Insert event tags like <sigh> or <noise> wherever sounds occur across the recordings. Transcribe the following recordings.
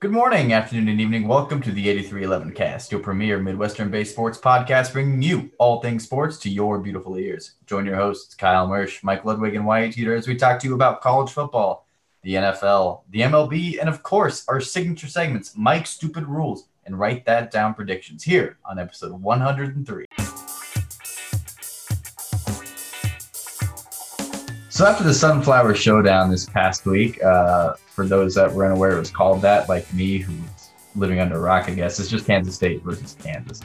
Good morning, afternoon, and evening. Welcome to the 8311 cast, your premier Midwestern based sports podcast, bringing you all things sports to your beautiful ears. Join your hosts, Kyle Mersch, Mike Ludwig, and Wyatt Teeter, as we talk to you about college football, the NFL, the MLB, and of course, our signature segments, Mike's Stupid Rules, and Write That Down Predictions here on episode 103. So after the Sunflower Showdown this past week, uh, for those that were unaware, it was called that, like me, who's living under a rock, I guess. It's just Kansas State versus Kansas.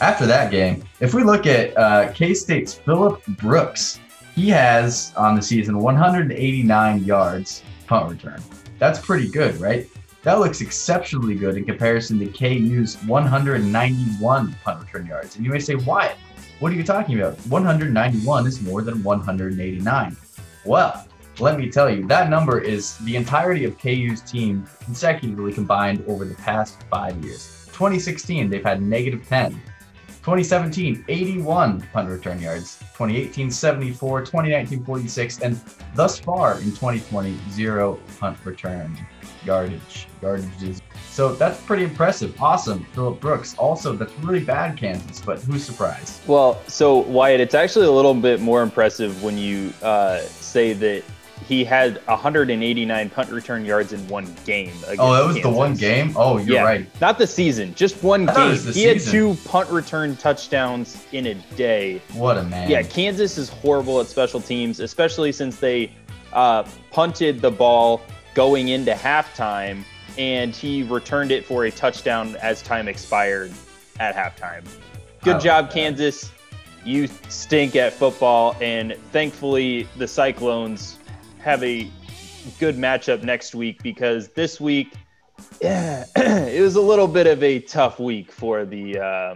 After that game, if we look at uh, K State's Phillip Brooks, he has on the season 189 yards punt return. That's pretty good, right? That looks exceptionally good in comparison to KU's 191 punt return yards. And you may say, why? What are you talking about? 191 is more than 189. Well, let me tell you, that number is the entirety of KU's team consecutively combined over the past five years. 2016, they've had negative 10. 2017, 81 punt return yards. 2018, 74. 2019, 46. And thus far in 2020, zero punt return yardage. Yardages. So that's pretty impressive. Awesome. Phillip Brooks. Also, that's really bad Kansas, but who's surprised? Well, so Wyatt, it's actually a little bit more impressive when you uh, say that he had 189 punt return yards in one game. Oh, that was Kansas. the one game. Oh, you're yeah, right. Not the season, just one I game. He season. had two punt return touchdowns in a day. What a man. Yeah, Kansas is horrible at special teams, especially since they uh, punted the ball going into halftime, and he returned it for a touchdown as time expired at halftime. Good job, Kansas. You stink at football, and thankfully the Cyclones have a good matchup next week because this week, yeah, <clears throat> it was a little bit of a tough week for the uh,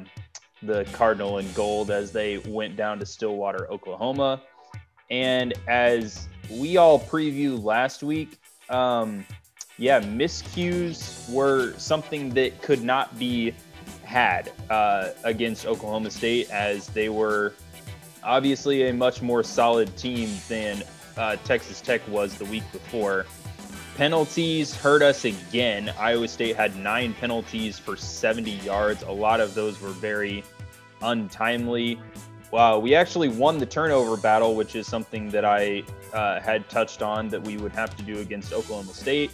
the Cardinal and Gold as they went down to Stillwater, Oklahoma, and as we all previewed last week, um, yeah, miscues were something that could not be had uh, against Oklahoma State as they were obviously a much more solid team than uh, Texas Tech was the week before. Penalties hurt us again. Iowa State had nine penalties for 70 yards. A lot of those were very untimely. Wow, we actually won the turnover battle, which is something that I uh, had touched on that we would have to do against Oklahoma State.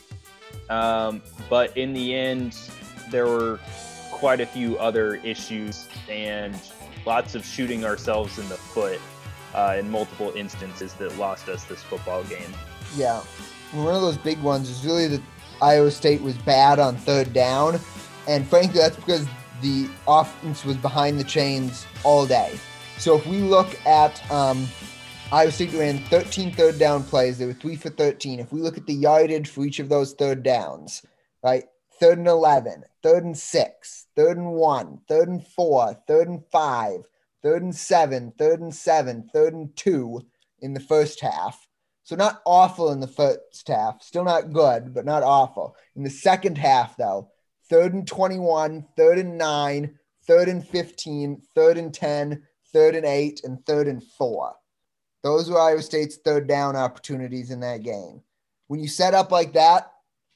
Um, but in the end, there were quite a few other issues and lots of shooting ourselves in the foot uh, in multiple instances that lost us this football game. Yeah. One of those big ones is really that Iowa State was bad on third down. And frankly, that's because the offense was behind the chains all day. So if we look at um, Iowa State ran 13 third down plays, they were three for 13. If we look at the yardage for each of those third downs, right? Third and 11, third and six, third and one, third and four, third and five, third and seven, third and seven, third and two in the first half. So not awful in the first half, still not good, but not awful. In the second half, though, third and 21, third and nine, third and 15, third and 10, third and eight, and third and four. Those were Iowa State's third down opportunities in that game. When you set up like that,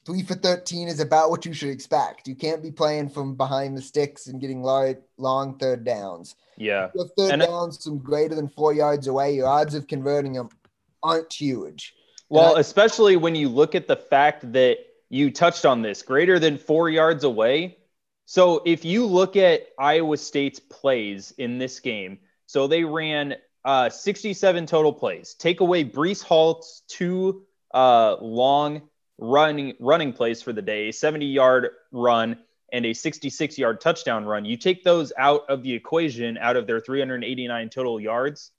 three for 13 is about what you should expect. You can't be playing from behind the sticks and getting long third downs. Yeah. If third and downs some greater than four yards away, your odds of converting them aren't huge. Well, I, especially when you look at the fact that you touched on this greater than four yards away. So if you look at Iowa State's plays in this game, so they ran uh, 67 total plays. Take away Breece Hall's two uh, long running running plays for the day, 70 yard run and a 66 yard touchdown run. You take those out of the equation, out of their 389 total yards.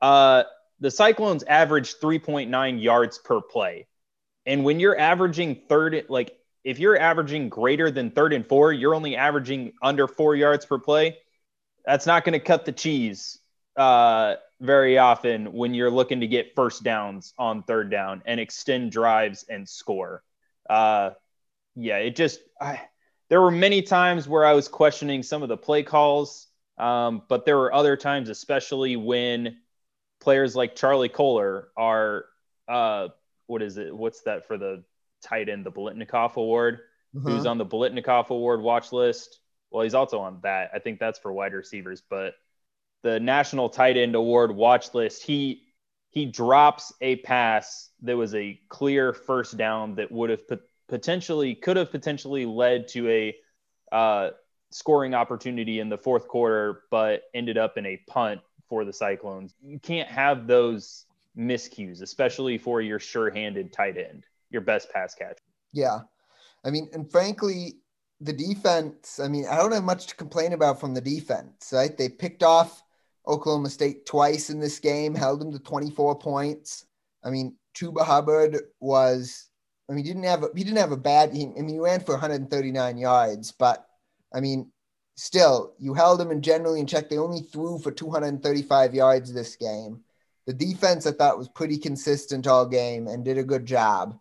Uh, the Cyclones average 3.9 yards per play. And when you're averaging third, like if you're averaging greater than third and four, you're only averaging under four yards per play. That's not going to cut the cheese uh, very often when you're looking to get first downs on third down and extend drives and score. Uh, yeah, it just, I, there were many times where I was questioning some of the play calls, um, but there were other times, especially when players like Charlie Kolar are, uh, what is it? What's that for the tight end, the Biletnikoff Award? mm-hmm. who's on the Biletnikoff Award watch list. Well, he's also on that. I think that's for wide receivers, but the National Tight End Award watch list, he he drops a pass that was a clear first down that would have potentially could have potentially led to a uh, scoring opportunity in the fourth quarter, but ended up in a punt for the Cyclones. You can't have those miscues, especially for your sure-handed tight end, your best pass catch. Yeah, I mean, and frankly, the defense. I mean, I don't have much to complain about from the defense. Right? They picked off Oklahoma State twice in this game, held them to 24 points. I mean, Chuba Hubbard was. I mean, he didn't have a, he didn't have a bad. He, I mean, he ran for 139 yards, but I mean, still, you held them and generally in check. They only threw for 235 yards this game. The defense I thought was pretty consistent all game and did a good job.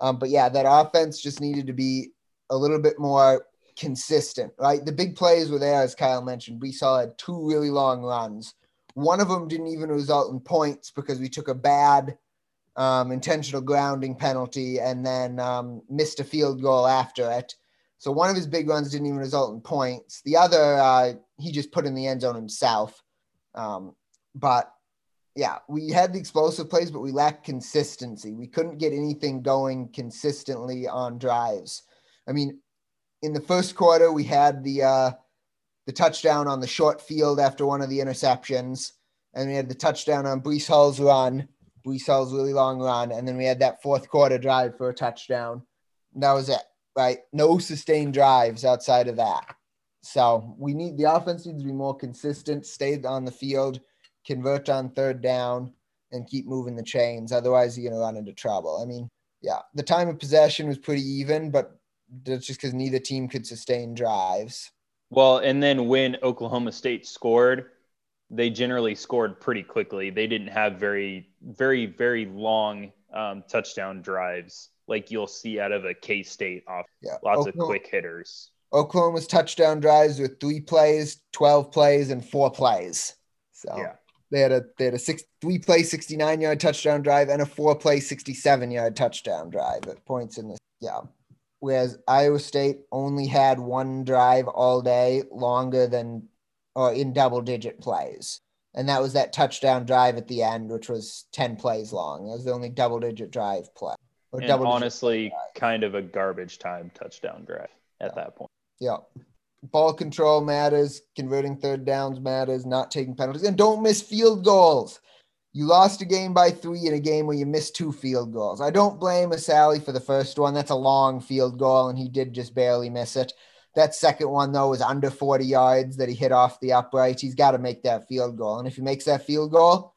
Um, but yeah, that offense just needed to be a little bit more consistent, right? The big plays were there, as Kyle mentioned. We saw two really long runs. One of them didn't even result in points because we took a bad um, intentional grounding penalty and then um, missed a field goal after it. So one of his big runs didn't even result in points. The other, uh, he just put in the end zone himself. Um, but yeah, we had the explosive plays, but we lacked consistency. We couldn't get anything going consistently on drives. I mean, in the first quarter, we had the uh, the touchdown on the short field after one of the interceptions, and we had the touchdown on Breece Hall's run, Breece Hall's really long run, and then we had that fourth quarter drive for a touchdown. That was it, right? No sustained drives outside of that. So we need the offense needs to be more consistent, stay on the field convert on third down, and keep moving the chains. Otherwise, you're going to run into trouble. I mean, yeah, the time of possession was pretty even, but that's just because neither team could sustain drives. Well, and then when Oklahoma State scored, they generally scored pretty quickly. They didn't have very, very, very long um, touchdown drives like you'll see out of a K State off. Yeah, lots Oklahoma, of quick hitters. Oklahoma's touchdown drives with three plays, 12 plays, and four plays. So yeah. They had a they had a six three play 69 yard touchdown drive and a four play 67 yard touchdown drive at points in this. Yeah. Whereas Iowa State only had one drive all day longer than or in double digit plays. And that was that touchdown drive at the end, which was 10 plays long. It was the only double digit drive play. Or and honestly, kind of a garbage time touchdown drive at yeah. that point. Yeah ball control matters, converting third downs matters, not taking penalties, and don't miss field goals. You lost a game by three in a game where you missed two field goals. I don't blame Assalley for the first one. That's a long field goal, and he did just barely miss it. That second one, though, was under 40 yards that he hit off the upright. He's got to make that field goal. And if he makes that field goal,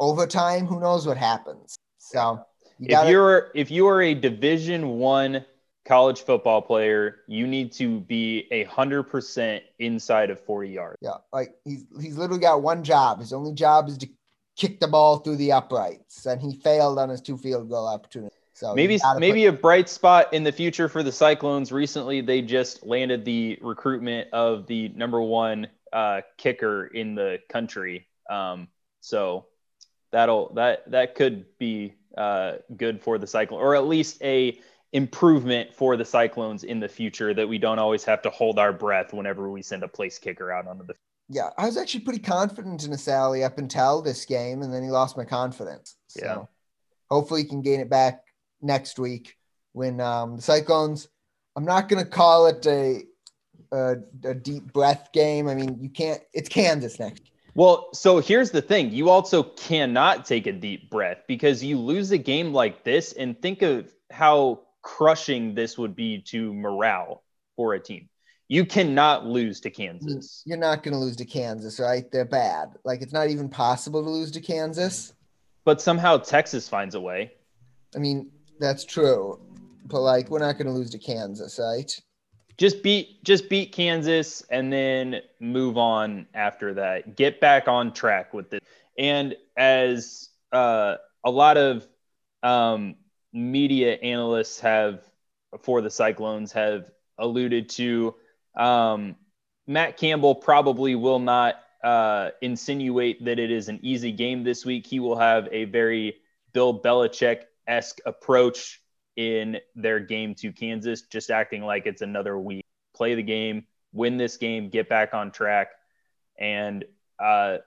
overtime, who knows what happens. So you gotta, if you're if you are a division one college football player, you need to be a hundred percent inside of 40 yards. Yeah, like he's he's literally got one job. His only job is to kick the ball through the uprights, and he failed on his two field goal opportunity. So maybe maybe put- a bright spot in the future for the Cyclones. Recently, they just landed the recruitment of the number one uh, kicker in the country. Um, so that'll that that could be uh, good for the Cyclone, or at least a improvement for the Cyclones in the future that we don't always have to hold our breath whenever we send a place kicker out onto the yeah, I was actually pretty confident in Assalley up until this game, and then he lost my confidence. So yeah. hopefully he can gain it back next week when um, the Cyclones. I'm not going to call it a, a, a deep breath game. I mean, you can't. It's Kansas next. Well, so here's the thing: you also cannot take a deep breath because you lose a game like this, and think of how crushing this would be to morale for a team. You cannot lose to Kansas. You're not going to lose to Kansas, right? They're bad. Like it's not even possible to lose to Kansas. But somehow Texas finds a way. I mean, that's true. But like we're not going to lose to Kansas, right? Just beat just beat Kansas and then move on after that. Get back on track with it. And as uh, a lot of um, media analysts have for the Cyclones have alluded to. Um, Matt Campbell probably will not uh, insinuate that it is an easy game this week. He will have a very Bill Belichick esque approach in their game to Kansas, just acting like it's another week. Play the game, win this game, get back on track. And uh,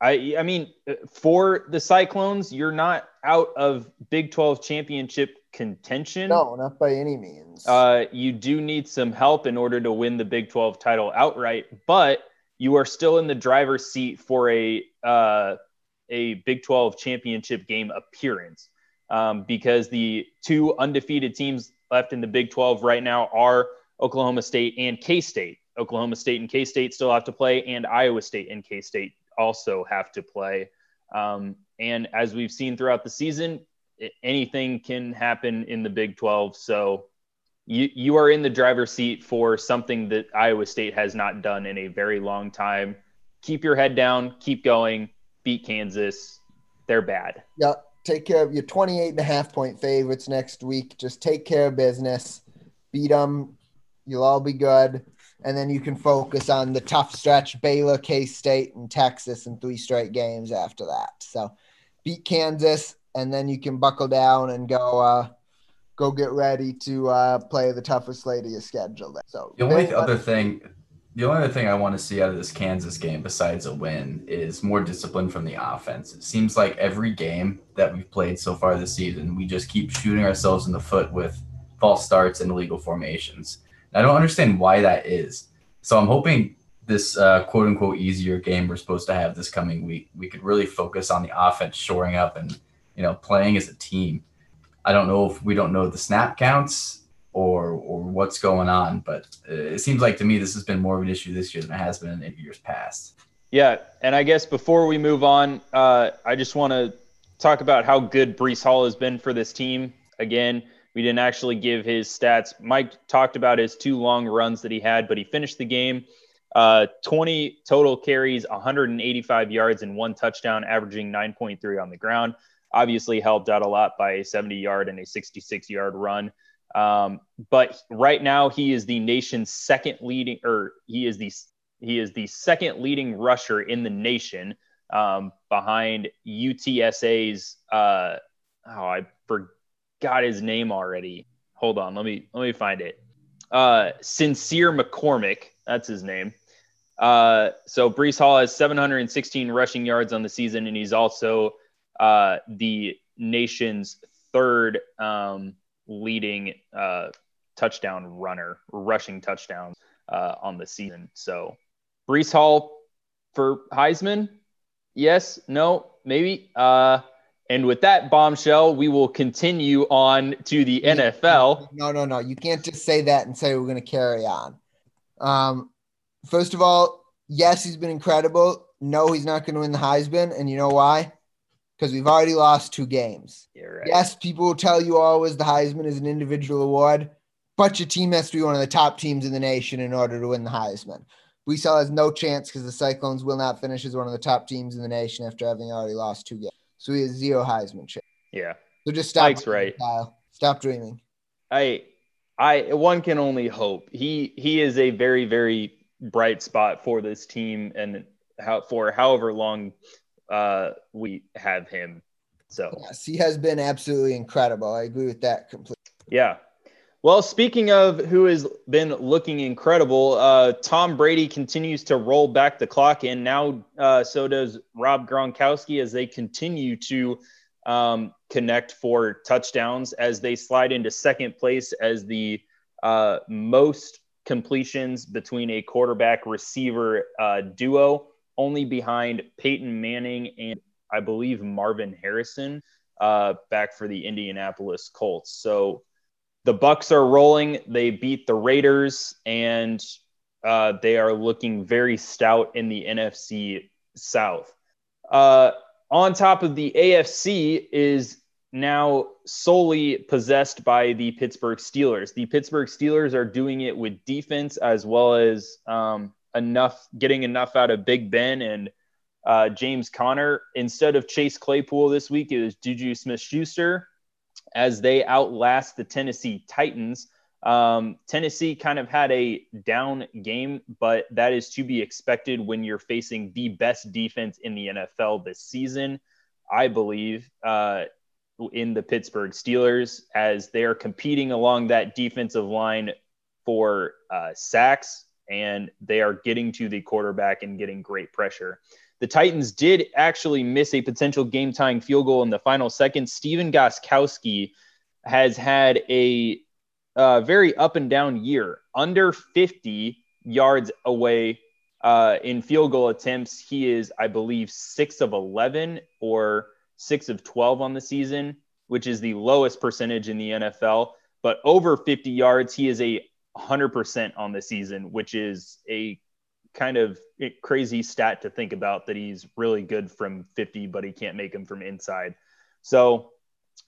I, I mean, for the Cyclones, you're not out of Big 12 championship contention. No, not by any means. Uh, you do need some help in order to win the Big 12 title outright, but you are still in the driver's seat for a uh, a Big 12 championship game appearance um, because the two undefeated teams left in the Big 12 right now are Oklahoma State and K State. Oklahoma State and K State still have to play, and Iowa State and K State also have to play. Um, and as we've seen throughout the season, anything can happen in the Big 12. So you, you are in the driver's seat for something that Iowa State has not done in a very long time. Keep your head down, keep going, beat Kansas. They're bad. Yeah. Take care of your 28 and a half point favorites next week. Just take care of business, beat them. You'll all be good and then you can focus on the tough stretch Baylor, K State, and Texas in three straight games after that. So beat Kansas, and then you can buckle down and go uh, go get ready to uh, play the toughest slate of your schedule. So the only other thing. The only other thing I want to see out of this Kansas game, besides a win, is more discipline from the offense. It seems like every game that we've played so far this season, we just keep shooting ourselves in the foot with false starts and illegal formations. I don't understand why that is. So I'm hoping this uh, quote unquote easier game we're supposed to have this coming week, we could really focus on the offense shoring up and you know playing as a team. I don't know if we don't know the snap counts or or what's going on, but it seems like to me this has been more of an issue this year than it has been in years past. Yeah, and I guess before we move on, uh, I just want to talk about how good Breece Hall has been for this team. Again, we didn't actually give his stats. Mike talked about his two long runs that he had, but he finished the game uh, 20 total carries, 185 yards, and one touchdown, averaging 9.3 on the ground. Obviously, helped out a lot by a 70 yard and a 66 yard run. Um, but right now, he is the nation's second leading, or he is the he is the second leading rusher in the nation, um, behind UTSA's. Uh, oh, I forget got his name already. Hold on, let me let me find it. Uh, Sincere McCormick, that's his name. Uh, so Breece Hall has 716 rushing yards on the season, and he's also uh, the nation's third um, leading uh, touchdown runner, rushing touchdowns uh, on the season. So Breece Hall for Heisman, yes, no, maybe. Uh, and with that bombshell, we will continue on to the NFL. No, no, no. You can't just say that and say we're going to carry on. Um, first of all, yes, he's been incredible. No, he's not going to win the Heisman. And you know why? Because we've already lost two games. Right. Yes, people will tell you always the Heisman is an individual award, but your team has to be one of the top teams in the nation in order to win the Heisman. We Hall has no chance because the Cyclones will not finish as one of the top teams in the nation after having already lost two games. So he has zero Heisman chance. Yeah. So just stop. Mike's right. Kyle. Stop dreaming. I, I, one can only hope. He he is a very very bright spot for this team, and how for however long uh, we have him. So yes, he has been absolutely incredible. I agree with that completely. Yeah. Well, speaking of who has been looking incredible, uh, Tom Brady continues to roll back the clock, and now uh, so does Rob Gronkowski as they continue to um, connect for touchdowns as they slide into second place as the uh, most completions between a quarterback receiver uh, duo, only behind Peyton Manning and I believe Marvin Harrison uh, back for the Indianapolis Colts. So the Bucs are rolling. They beat the Raiders, and uh, they are looking very stout in the NFC South. Uh, on top of the AFC is now solely possessed by the Pittsburgh Steelers. The Pittsburgh Steelers are doing it with defense as well as um, enough, getting enough out of Big Ben and uh, James Conner. Instead of Chase Claypool this week, it was Juju Smith Schuster as they outlast the Tennessee Titans. Um, Tennessee kind of had a down game, but that is to be expected when you're facing the best defense in the NFL this season. I believe uh, in the Pittsburgh Steelers as they are competing along that defensive line for uh, sacks and they are getting to the quarterback and getting great pressure. The Titans did actually miss a potential game tying field goal in the final second. Stephen Gostkowski has had a uh, very up and down year, under 50 yards away uh, in field goal attempts. He is, I believe, six of 11 or six of 12 on the season, which is the lowest percentage in the NFL. But over 50 yards, he is a 100% on the season, which is a kind of crazy stat to think about that he's really good from 50, but he can't make them from inside. So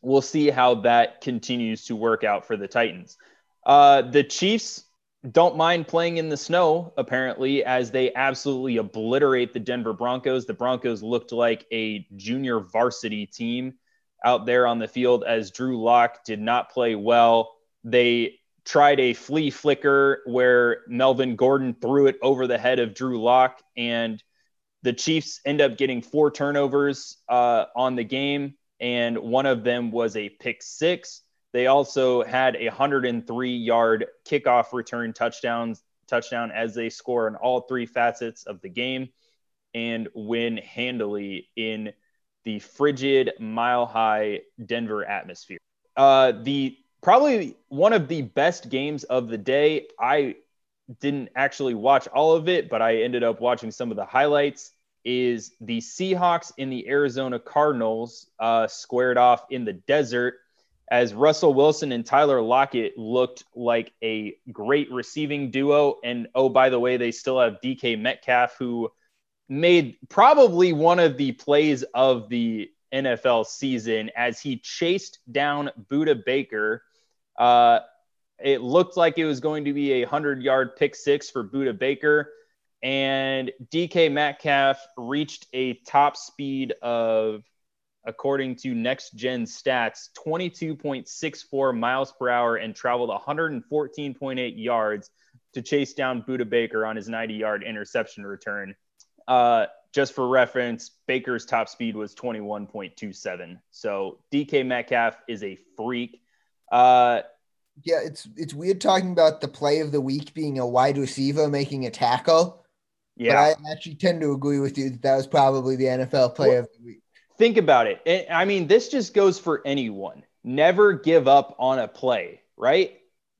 we'll see how that continues to work out for the Titans. Uh, the Chiefs don't mind playing in the snow, apparently, as they absolutely obliterate the Denver Broncos. The Broncos looked like a junior varsity team out there on the field as Drew Lock did not play well. They tried a flea flicker where Melvin Gordon threw it over the head of Drew Lock, and the Chiefs end up getting four turnovers uh, on the game, and one of them was a pick six. They also had a 103 yard kickoff return touchdowns touchdown as they score in all three facets of the game and win handily in the frigid, mile high Denver atmosphere. Uh, the probably one of the best games of the day. I didn't actually watch all of it, but I ended up watching some of the highlights. Is the Seahawks and the Arizona Cardinals uh, squared off in the desert as Russell Wilson and Tyler Lockett looked like a great receiving duo. And oh, by the way, they still have DK Metcalf, who made probably one of the plays of the NFL season as he chased down Budda Baker uh, it looked like it was going to be a 100 yard pick six for Budda Baker. And DK Metcalf reached a top speed of, according to next gen stats, 22.64 miles per hour and traveled 114.8 yards to chase down Budda Baker on his 90 yard interception return. Uh, just for reference, Baker's top speed was 21.27. So DK Metcalf is a freak. Uh, yeah, it's it's weird talking about the play of the week being a wide receiver making a tackle. Yeah, but I actually tend to agree with you that that was probably the NFL play well, of the week. Think about it. I mean, this just goes for anyone. Never give up on a play, right?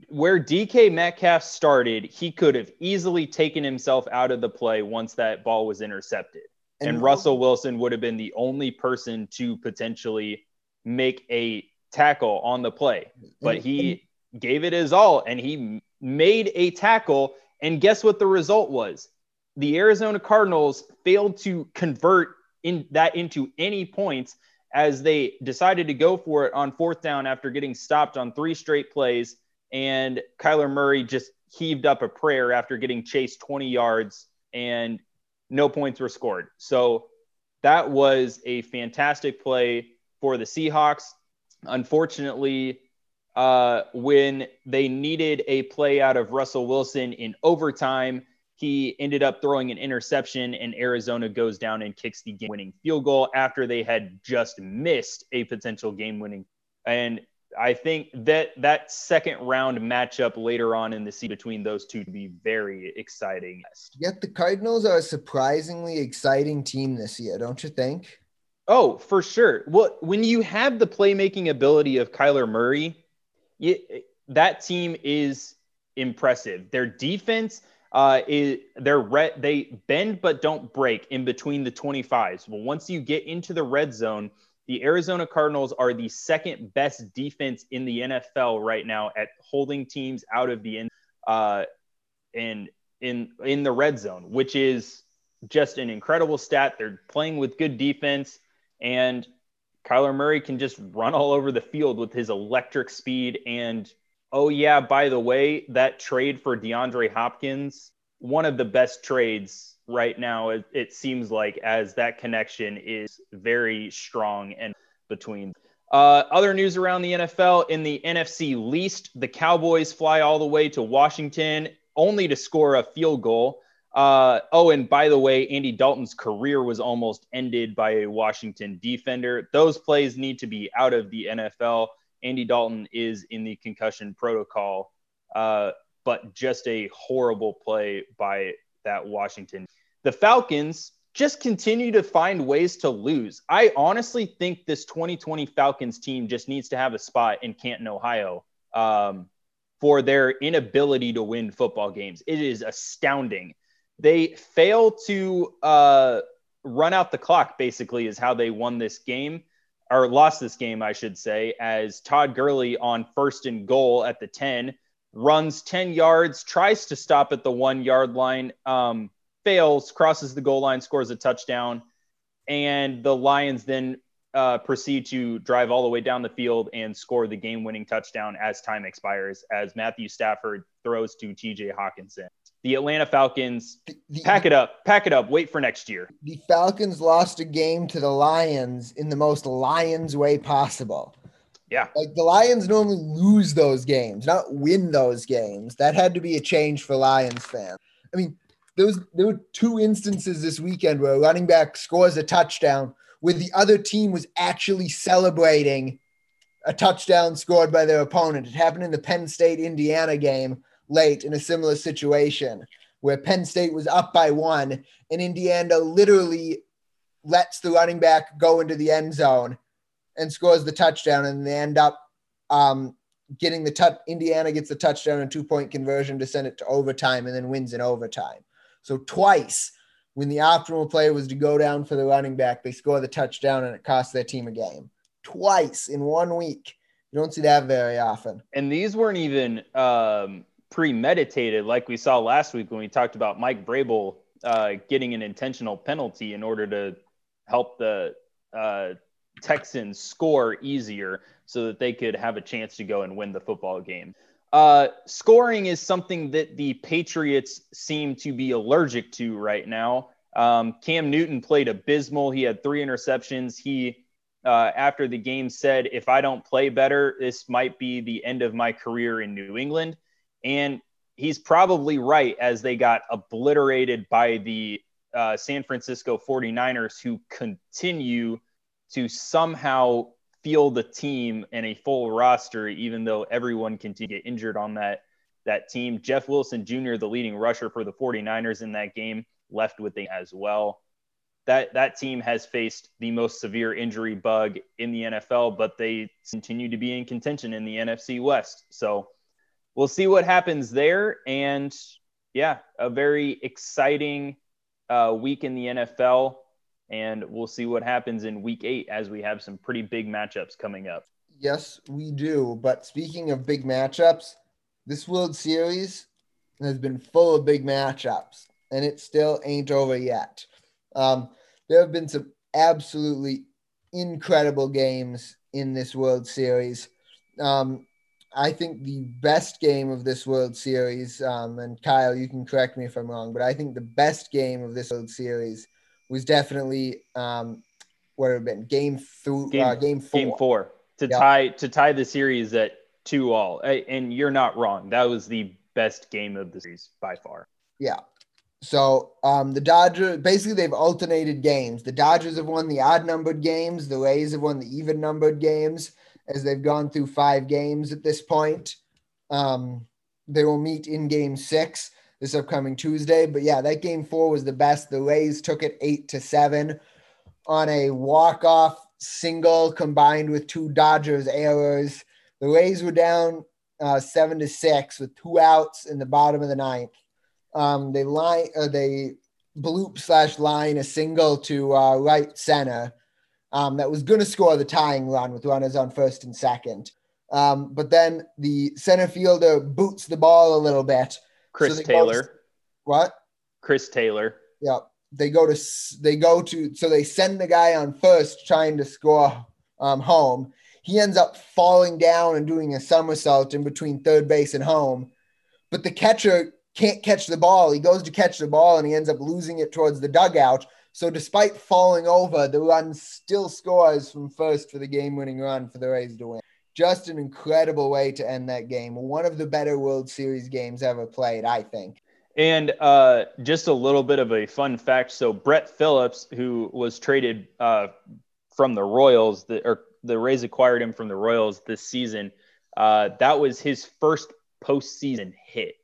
Where DK Metcalf started, he could have easily taken himself out of the play once that ball was intercepted. And, and Russell Wilson would have been the only person to potentially make a tackle on the play. But he gave it his all and he made a tackle. And guess what the result was? The Arizona Cardinals failed to convert in that into any points as they decided to go for it on fourth down after getting stopped on three straight plays. And Kyler Murray just heaved up a prayer after getting chased 20 yards and no points were scored. So that was a fantastic play for the Seahawks. Unfortunately, uh, when they needed a play out of Russell Wilson in overtime, he ended up throwing an interception, and Arizona goes down and kicks the game winning field goal after they had just missed a potential game winning. And I think that that second round matchup later on in the season between those two to be very exciting. Yet the Cardinals are a surprisingly exciting team this year, don't you think? Oh, for sure. Well, when you have the playmaking ability of Kyler Murray, you, that team is impressive. Their defense uh, is they're re- they bend but don't break in between the 25s. Well, once you get into the red zone, the Arizona Cardinals are the second best defense in the NFL right now at holding teams out of the end uh, and in in the red zone, which is just an incredible stat. They're playing with good defense and Kyler Murray can just run all over the field with his electric speed. And oh, yeah, by the way, that trade for DeAndre Hopkins, one of the best trades right now, it, it seems like, as that connection is very strong and between. Uh, other news around the NFL in the NFC least, the Cowboys fly all the way to Washington only to score a field goal. Uh, oh, and by the way, Andy Dalton's career was almost ended by a Washington defender. Those plays need to be out of the NFL. Andy Dalton is in the concussion protocol, uh, but just a horrible play by that Washington. The Falcons just continue to find ways to lose. I honestly think this 2020 Falcons team just needs to have a spot in Canton, Ohio. Um, for their inability to win football games. It is astounding. They fail to uh, run out the clock, basically, is how they won this game or lost this game, I should say, as Todd Gurley on first and goal at the 10 runs 10 yards, tries to stop at the one yard line, um, fails, crosses the goal line, scores a touchdown. And the Lions then uh, proceed to drive all the way down the field and score the game winning touchdown as time expires, as Matthew Stafford throws to TJ Hockenson. The Atlanta Falcons the, pack it up, pack it up, wait for next year. The Falcons lost a game to the Lions in the most Lions way possible. Yeah. Like the Lions normally lose those games, not win those games. That had to be a change for Lions fans. I mean, there was there were two instances this weekend where a running back scores a touchdown where the other team was actually celebrating a touchdown scored by their opponent. It happened in the Penn State Indiana game late in a similar situation where Penn State was up by one and Indiana literally lets the running back go into the end zone and scores the touchdown and they end up um, getting the touch. Indiana gets the touchdown and two point conversion to send it to overtime and then wins in overtime. So twice when the optimal play was to go down for the running back, they score the touchdown and it costs their team a game twice in one week. You don't see that very often. And these weren't even um, premeditated like we saw last week when we talked about Mike Vrabel uh, getting an intentional penalty in order to help the uh, Texans score easier so that they could have a chance to go and win the football game. Uh, scoring is something that the Patriots seem to be allergic to right now. Um, Cam Newton played abysmal. He had three interceptions. He, uh, after the game, said, If I don't play better, this might be the end of my career in New England. And he's probably right, as they got obliterated by the uh, San Francisco 49ers, who continue to somehow field the team and a full roster, even though everyone can get injured on that that team. Jeff Wilson Jr., the leading rusher for the 49ers in that game, left with it as well. That that team has faced the most severe injury bug in the NFL, but they continue to be in contention in the NFC West. So we'll see what happens there. And yeah, a very exciting uh, week in the NFL and we'll see what happens in week eight as we have some pretty big matchups coming up. Yes, we do. But speaking of big matchups, this World Series has been full of big matchups, and it still ain't over yet. Um, there have been some absolutely incredible games in this World Series. Um, I think the best game of this World Series, um, and Kyle, you can correct me if I'm wrong, but I think the best game of this World Series was definitely um, what have been game through game, uh, game four. Game four to yep. tie to tie the series at two all. And you're not wrong. That was the best game of the series by far. Yeah. So um, the Dodgers basically they've alternated games. The Dodgers have won the odd numbered games. The Rays have won the even numbered games as they've gone through five games at this point. Um, they will meet in game six this upcoming Tuesday. But yeah, that game four was the best. The Rays took it eight to seven on a walk off single combined with two Dodgers errors. The Rays were down uh, seven to six with two outs in the bottom of the ninth. Um, they line, uh, they bloop slash line a single to uh, right center um, that was going to score the tying run with runners on first and second. Um, but then the center fielder boots the ball a little bit Chris so Taylor. To, what? Chris Taylor. Yeah. They go to they go to so they send the guy on first trying to score um, home. He ends up falling down and doing a somersault in between third base and home. But the catcher can't catch the ball. He goes to catch the ball and he ends up losing it towards the dugout. So despite falling over, the run still scores from first for the game-winning run for the Rays to win just an incredible way to end that game. One of the better World Series games ever played, I think. And uh, just a little bit of a fun fact. So Brett Phillips, who was traded uh, from the Royals, the, or the Rays acquired him from the Royals this season. Uh, that was his first postseason hit.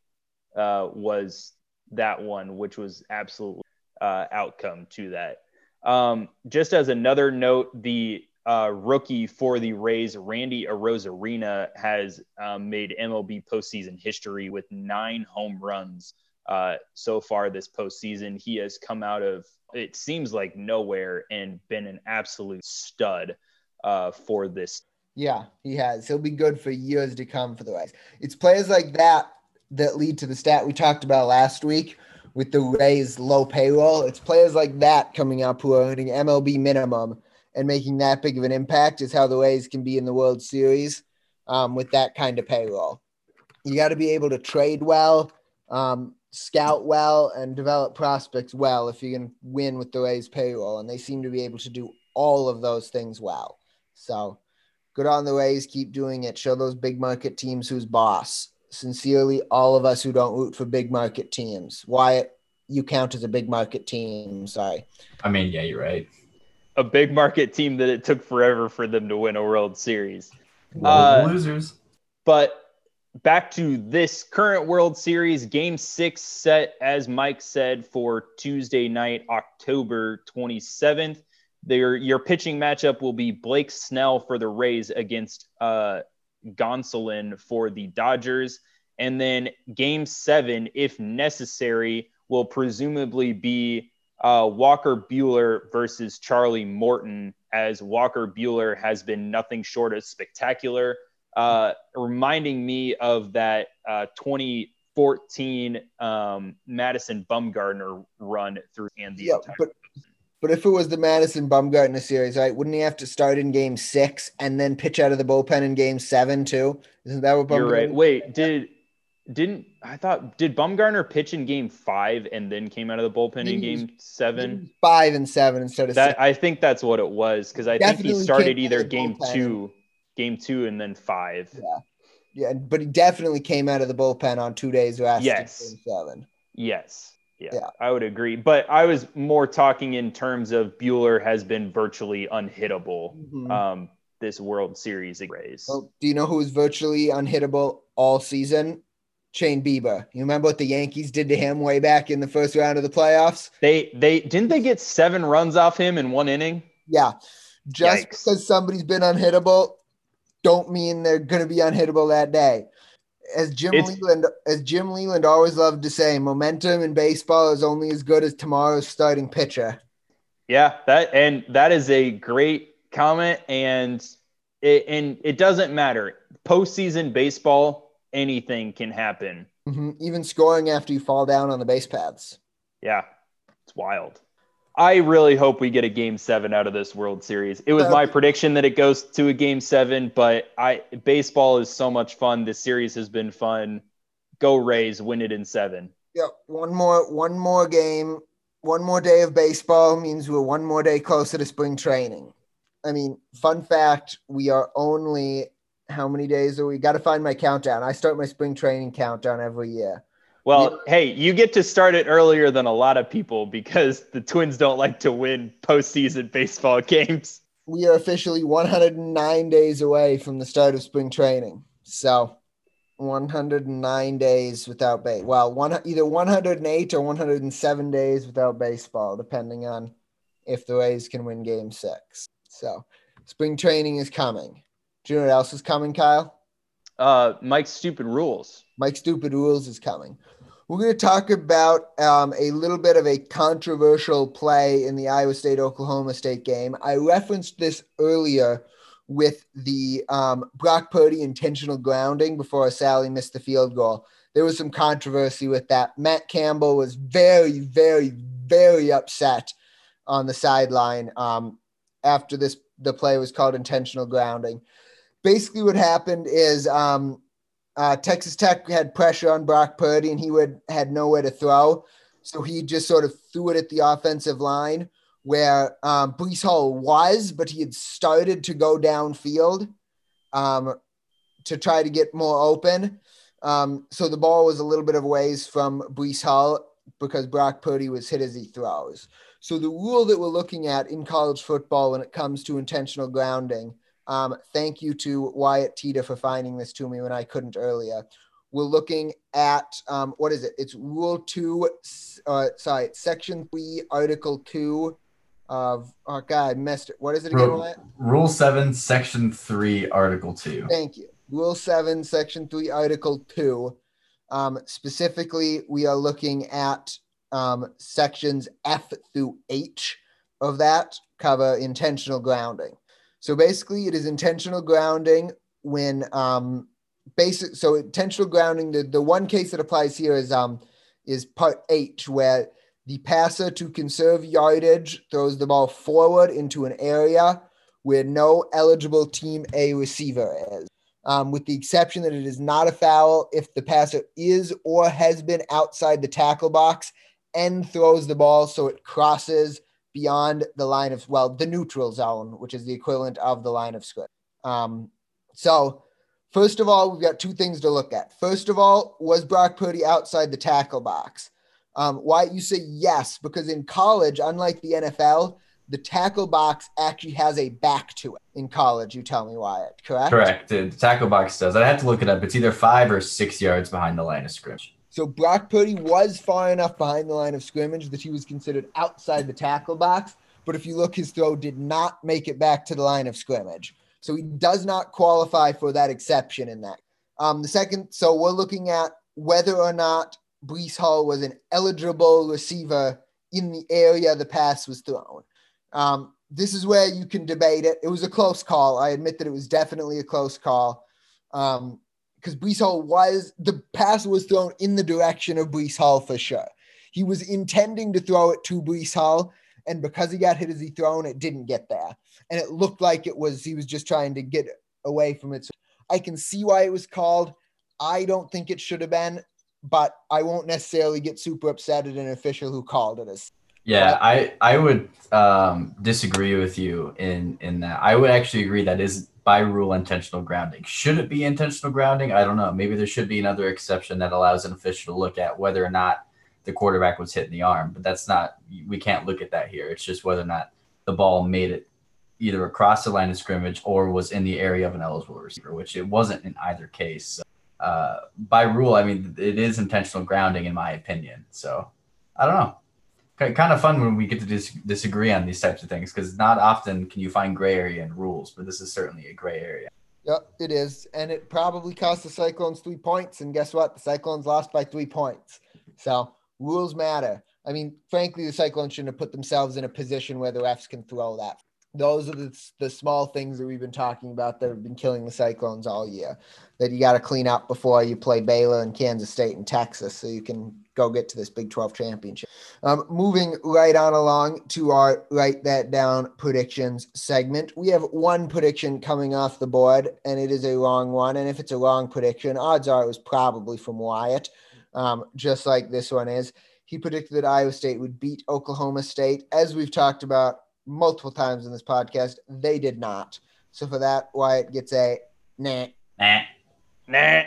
Uh, was that one, which was absolutely uh, outcome to that. Um, just as another note, the uh, rookie for the Rays, Randy Arozarena, has um, made MLB postseason history with nine home runs uh, so far this postseason. He has come out of it seems like nowhere and been an absolute stud uh, for this. Yeah, he has. He'll be good for years to come for the Rays. It's players like that that lead to the stat we talked about last week with the Rays low payroll. It's players like that coming up who are earning MLB minimum and making that big of an impact is how the Rays can be in the World Series um, with that kind of payroll. You got to be able to trade well, um, scout well, and develop prospects well if you're going to win with the Rays payroll. And they seem to be able to do all of those things well. So good on the Rays. Keep doing it. Show those big market teams who's boss. Sincerely, all of us who don't root for big market teams. Wyatt, you count as a big market team. Sorry. I mean, yeah, you're right a big market team that it took forever for them to win a World Series. Uh, losers. But back to this current World Series, game six set, as Mike said, for Tuesday night, October 27th. Their, your pitching matchup will be Blake Snell for the Rays against uh, Gonsolin for the Dodgers. And then game seven, if necessary, will presumably be uh, Walker Buehler versus Charlie Morton, as Walker Buehler has been nothing short of spectacular, uh, reminding me of that uh, 2014 um, Madison Bumgarner run through and the yeah, but but if it was the Madison Bumgarner series, right, wouldn't he have to start in Game Six and then pitch out of the bullpen in Game Seven too? Isn't that what Bumgarner? You're right. Wait, did didn't I thought did Bumgarner pitch in game five and then came out of the bullpen in game seven? Five and seven instead of that. Six. I think that's what it was because I Definitely think he started either game two, game two, and then five. Yeah, yeah, but he definitely came out of the bullpen on two days last. Yes, seven. Yes. Yeah, yeah, I would agree. But I was more talking in terms of Buehler has been virtually unhittable mm-hmm. um, this World Series race. Well, do you know who was virtually unhittable all season? Shane Bieber. You remember what the Yankees did to him way back in the first round of the playoffs? They they didn't they get seven runs off him in one inning? Yeah. Just Yikes. because somebody's been unhittable, don't mean they're gonna be unhittable that day. As Jim it's, Leyland as Jim Leyland always loved to say, momentum in baseball is only as good as tomorrow's starting pitcher. Yeah, that and that is a great comment, and it and it doesn't matter. Postseason baseball anything can happen. Mm-hmm. Even scoring after you fall down on the base paths. Yeah, it's wild. I really hope we get a game seven out of this World Series. It was my prediction that it goes to a game seven, but I baseball is so much fun. This series has been fun. Go Rays, win it in seven. Yeah, one more one more game, one more day of baseball means we're one more day closer to spring training. I mean, fun fact, we are only how many days are we? Got to find my countdown. I start my spring training countdown every year. Well, hey, you get to start it earlier than a lot of people because the Twins don't like to win postseason baseball <laughs> games. We are officially 109 days away from the start of spring training. So, 109 days without base. Well, one either 108 or 107 days without baseball, depending on if the Rays can win Game Six. So, spring training is coming. Do you know what else is coming, Kyle? Uh, Mike's Stupid Rules. Mike's Stupid Rules is coming. We're going to talk about um, a little bit of a controversial play in the Iowa State Oklahoma State game. I referenced this earlier with the um, Brock Purdy intentional grounding before Sally missed the field goal. There was some controversy with that. Matt Campbell was very, very, very upset on the sideline um, after this. The play was called intentional grounding basically what happened is um, uh, Texas Tech had pressure on Brock Purdy and he would had nowhere to throw. So he just sort of threw it at the offensive line where um, Breece Hall was, but he had started to go downfield um, to try to get more open. Um, so the ball was a little bit of ways from Breece Hall because Brock Purdy was hit as he throws. So the rule that we're looking at in college football when it comes to intentional grounding, um, thank you to Wyatt Teeter for finding this to me when I couldn't earlier. We're looking at um, what is it? It's Rule Two, uh, sorry, Section Three, Article Two of oh god, I messed it. What is it again? Rule, Rule Seven, Section Three, Article Two. Thank you. Rule Seven, Section Three, Article Two. Um, specifically, we are looking at um, sections F through H of that cover intentional grounding. So basically, it is intentional grounding when um, basic. So intentional grounding. The, the one case that applies here is um is part H where the passer to conserve yardage throws the ball forward into an area where no eligible team A receiver is. Um, with the exception that it is not a foul if the passer is or has been outside the tackle box and throws the ball so it crosses beyond the line of well the neutral zone, which is the equivalent of the line of scrimmage. Um, so first of all, we've got two things to look at. First of all, was Brock Purdy outside the tackle box? Um, why you say yes? Because in college, unlike the NFL, the tackle box actually has a back to it. In college, you tell me Wyatt, correct? Correct. The tackle box does. I have to look it up. It's either five or six yards behind the line of scrimmage. So Brock Purdy was far enough behind the line of scrimmage that he was considered outside the tackle box. But if you look, his throw did not make it back to the line of scrimmage. So he does not qualify for that exception in that. Um, the second, so we're looking at whether or not Breece Hall was an eligible receiver in the area the pass was thrown. Um, this is where you can debate it. It was a close call. I admit that it was definitely a close call. Um, because Breece Hall was the pass was thrown in the direction of Breece Hall for sure. He was intending to throw it to Breece Hall, and because he got hit as he thrown, it didn't get there. And it looked like it was he was just trying to get away from it. So I can see why it was called. I don't think it should have been, but I won't necessarily get super upset at an official who called it as. Yeah, I I would um, disagree with you in in that. I would actually agree that is by rule intentional grounding. Should it be intentional grounding? I don't know. Maybe there should be another exception that allows an official to look at whether or not the quarterback was hit in the arm, but that's not, we can't look at that here. It's just whether or not the ball made it either across the line of scrimmage or was in the area of an eligible receiver, which it wasn't in either case. Uh, by rule, I mean, it is intentional grounding in my opinion. So I don't know kind of fun when we get to dis- disagree on these types of things because not often can you find gray area in rules, but this is certainly a gray area. Yep, it is. And it probably cost the Cyclones three points. And guess what? The Cyclones lost by three points. So rules matter. I mean, frankly, the Cyclones shouldn't have put themselves in a position where the refs can throw that those are the, the small things that we've been talking about that have been killing the Cyclones all year that you got to clean up before you play Baylor and Kansas State and Texas so you can go get to this Big 12 championship. Um, moving right on along to our write that down predictions segment. We have one prediction coming off the board, and it is a wrong one. And if it's a wrong prediction, odds are it was probably from Wyatt, um, just like this one is. He predicted that Iowa State would beat Oklahoma State. As we've talked about multiple times in this podcast. They did not. So for that, Wyatt gets a nah. Nah. Nah.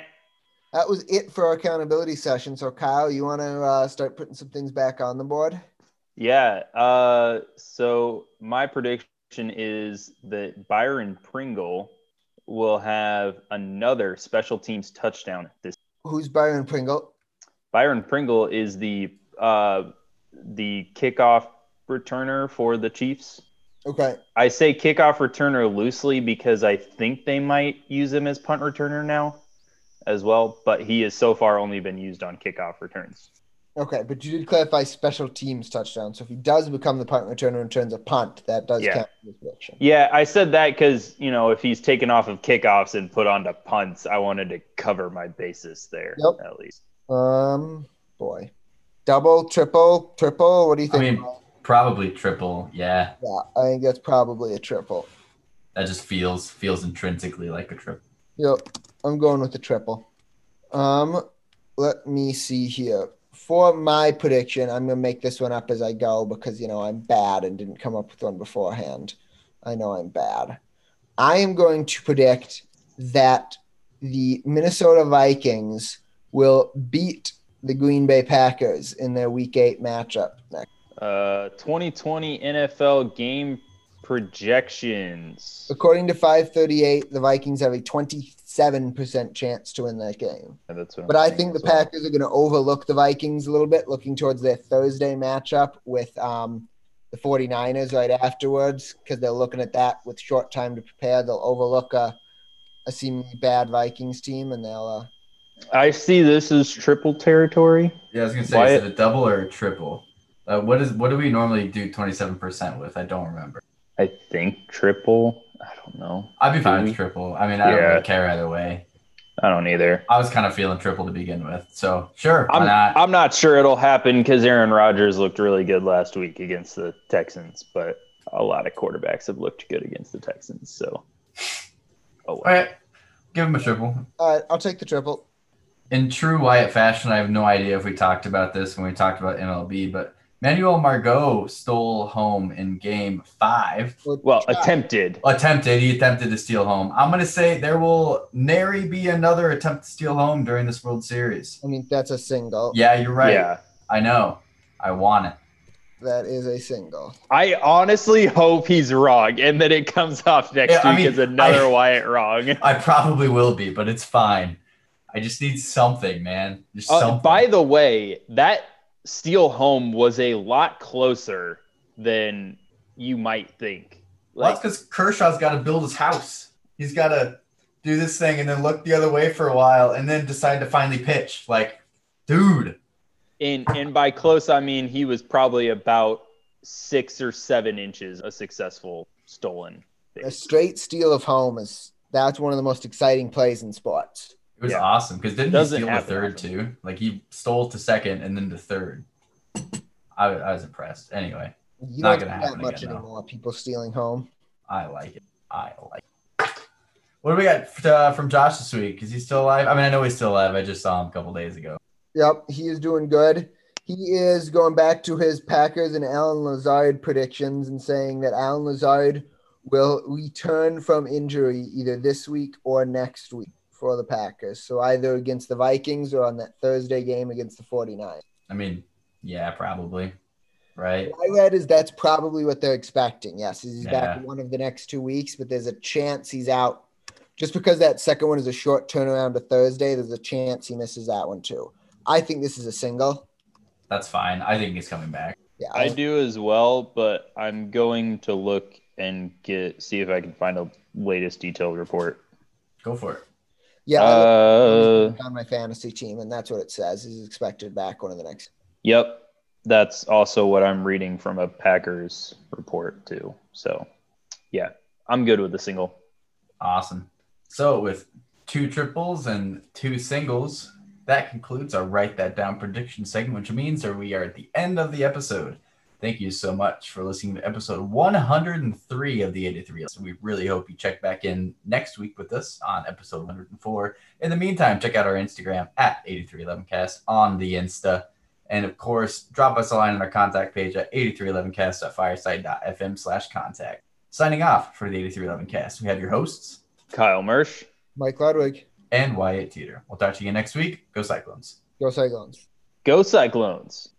That was it for our accountability session. So Kyle, you want to uh, start putting some things back on the board? Yeah. Uh, so my prediction is that Byron Pringle will have another special teams touchdown this. Who's Byron Pringle? Byron Pringle is the uh, the kickoff returner for the Chiefs. Okay. I say kickoff returner loosely because I think they might use him as punt returner now as well, but he has so far only been used on kickoff returns. Okay, but you did clarify special teams touchdown. So if he does become the punt returner and turns a punt, that does yeah. count as prediction. Yeah, I said that because you know if he's taken off of kickoffs and put onto punts, I wanted to cover my basis there yep. at least. Um, boy, double, triple, triple. What do you think? I mean, Probably triple, yeah. Yeah, I think that's probably a triple. That just feels feels intrinsically like a triple. Yep, I'm going with the triple. Um, let me see here. For my prediction, I'm gonna make this one up as I go because you know I'm bad and didn't come up with one beforehand. I know I'm bad. I am going to predict that the Minnesota Vikings will beat the Green Bay Packers in their Week Eight matchup next. Uh, 2020 NFL game projections. According to 538, the Vikings have a 27% chance to win that game. Yeah, that's what I'm But I think the as well. Packers are going to overlook the Vikings a little bit, looking towards their Thursday matchup with um, the 49ers right afterwards, because they're looking at that with short time to prepare. They'll overlook a, a seemingly bad Vikings team, and they'll. Uh, I see this as triple territory. Yeah, I was gonna say, Wyatt? is it a double or a triple? Uh, what is what do we normally do twenty seven percent with? I don't remember. I think triple. I don't know. I'd be fine with triple. I mean, I don't really care either way. I don't either. I was kind of feeling triple to begin with, so sure, I'm not? I'm not sure it'll happen because Aaron Rodgers looked really good last week against the Texans, but a lot of quarterbacks have looked good against the Texans. So, oh well. right, give him a triple. all right, I'll take the triple. In true Wyatt fashion, I have no idea if we talked about this when we talked about MLB, but Manuel Margot stole home in Game Five. Well, try. attempted. Attempted, he attempted to steal home. I'm gonna say there will nary be another attempt to steal home during this World Series. I mean, that's a single. Yeah, you're right. Yeah. I know. I want it. That is a single. I honestly hope he's wrong and that it comes off next Yeah, I week mean, as another I- Wyatt wrong. <laughs> I probably will be, but it's fine. I just need something, man. Just Uh, something. by the way, that steal home was a lot closer than you might think. well, Like, that's because Kershaw's got to build his house. He's got to do this thing and then look the other way for a while and then decide to finally pitch. Like, dude, and and by close, I mean he was probably about six or seven inches a successful stolen. A straight steal of home is that's one of the most exciting plays in sports. It was Yeah. awesome because didn't Doesn't he steal the third often. too? Like he stole to second and then to third. I, I was impressed. Anyway, You Not gonna see that happen much again, though. anymore. People stealing home. I like it. I like it. What do we got uh, from Josh this week? Is he still alive? I mean, I know he's still alive. I just saw him a couple days ago. Yep, he is doing good. He is going back to his Packers and Allen Lazard predictions and saying that Allen Lazard will return from injury either this week or next week for the Packers. So either against the Vikings or on that Thursday game against the 49ers. I mean, yeah, probably. Right? What I read is that's probably what they're expecting. Yes, he's back one of the next two weeks, but there's a chance he's out. Just because that second one is a short turnaround to Thursday, there's a chance he misses that one too. I think this is a single. That's fine. I think he's coming back. Yeah, I do as well, but I'm going to look and get see if I can find a latest detailed report. Go for it. Yeah. Uh, on my fantasy team, and that's what it says. He's expected back one of the next. yep, that's also what I'm reading from a Packers report too. So, yeah, I'm good with the single. Awesome. So, with two triples and two singles, that concludes our Write That Down prediction segment, which means that we are at the end of the episode. Thank you so much for listening to episode 103 of the 83. So we really hope you check back in next week with us on episode 104. In the meantime, check out our Instagram at 8311cast on the Insta. And of course, drop us a line on our contact page at 8311cast.fireside.fm slash contact. Signing off for the 8311cast, we have your hosts Kyle Mersch. Mike Ludwig, and Wyatt Teeter. We'll talk to you again next week. Go Cyclones. go Cyclones. Go Cyclones.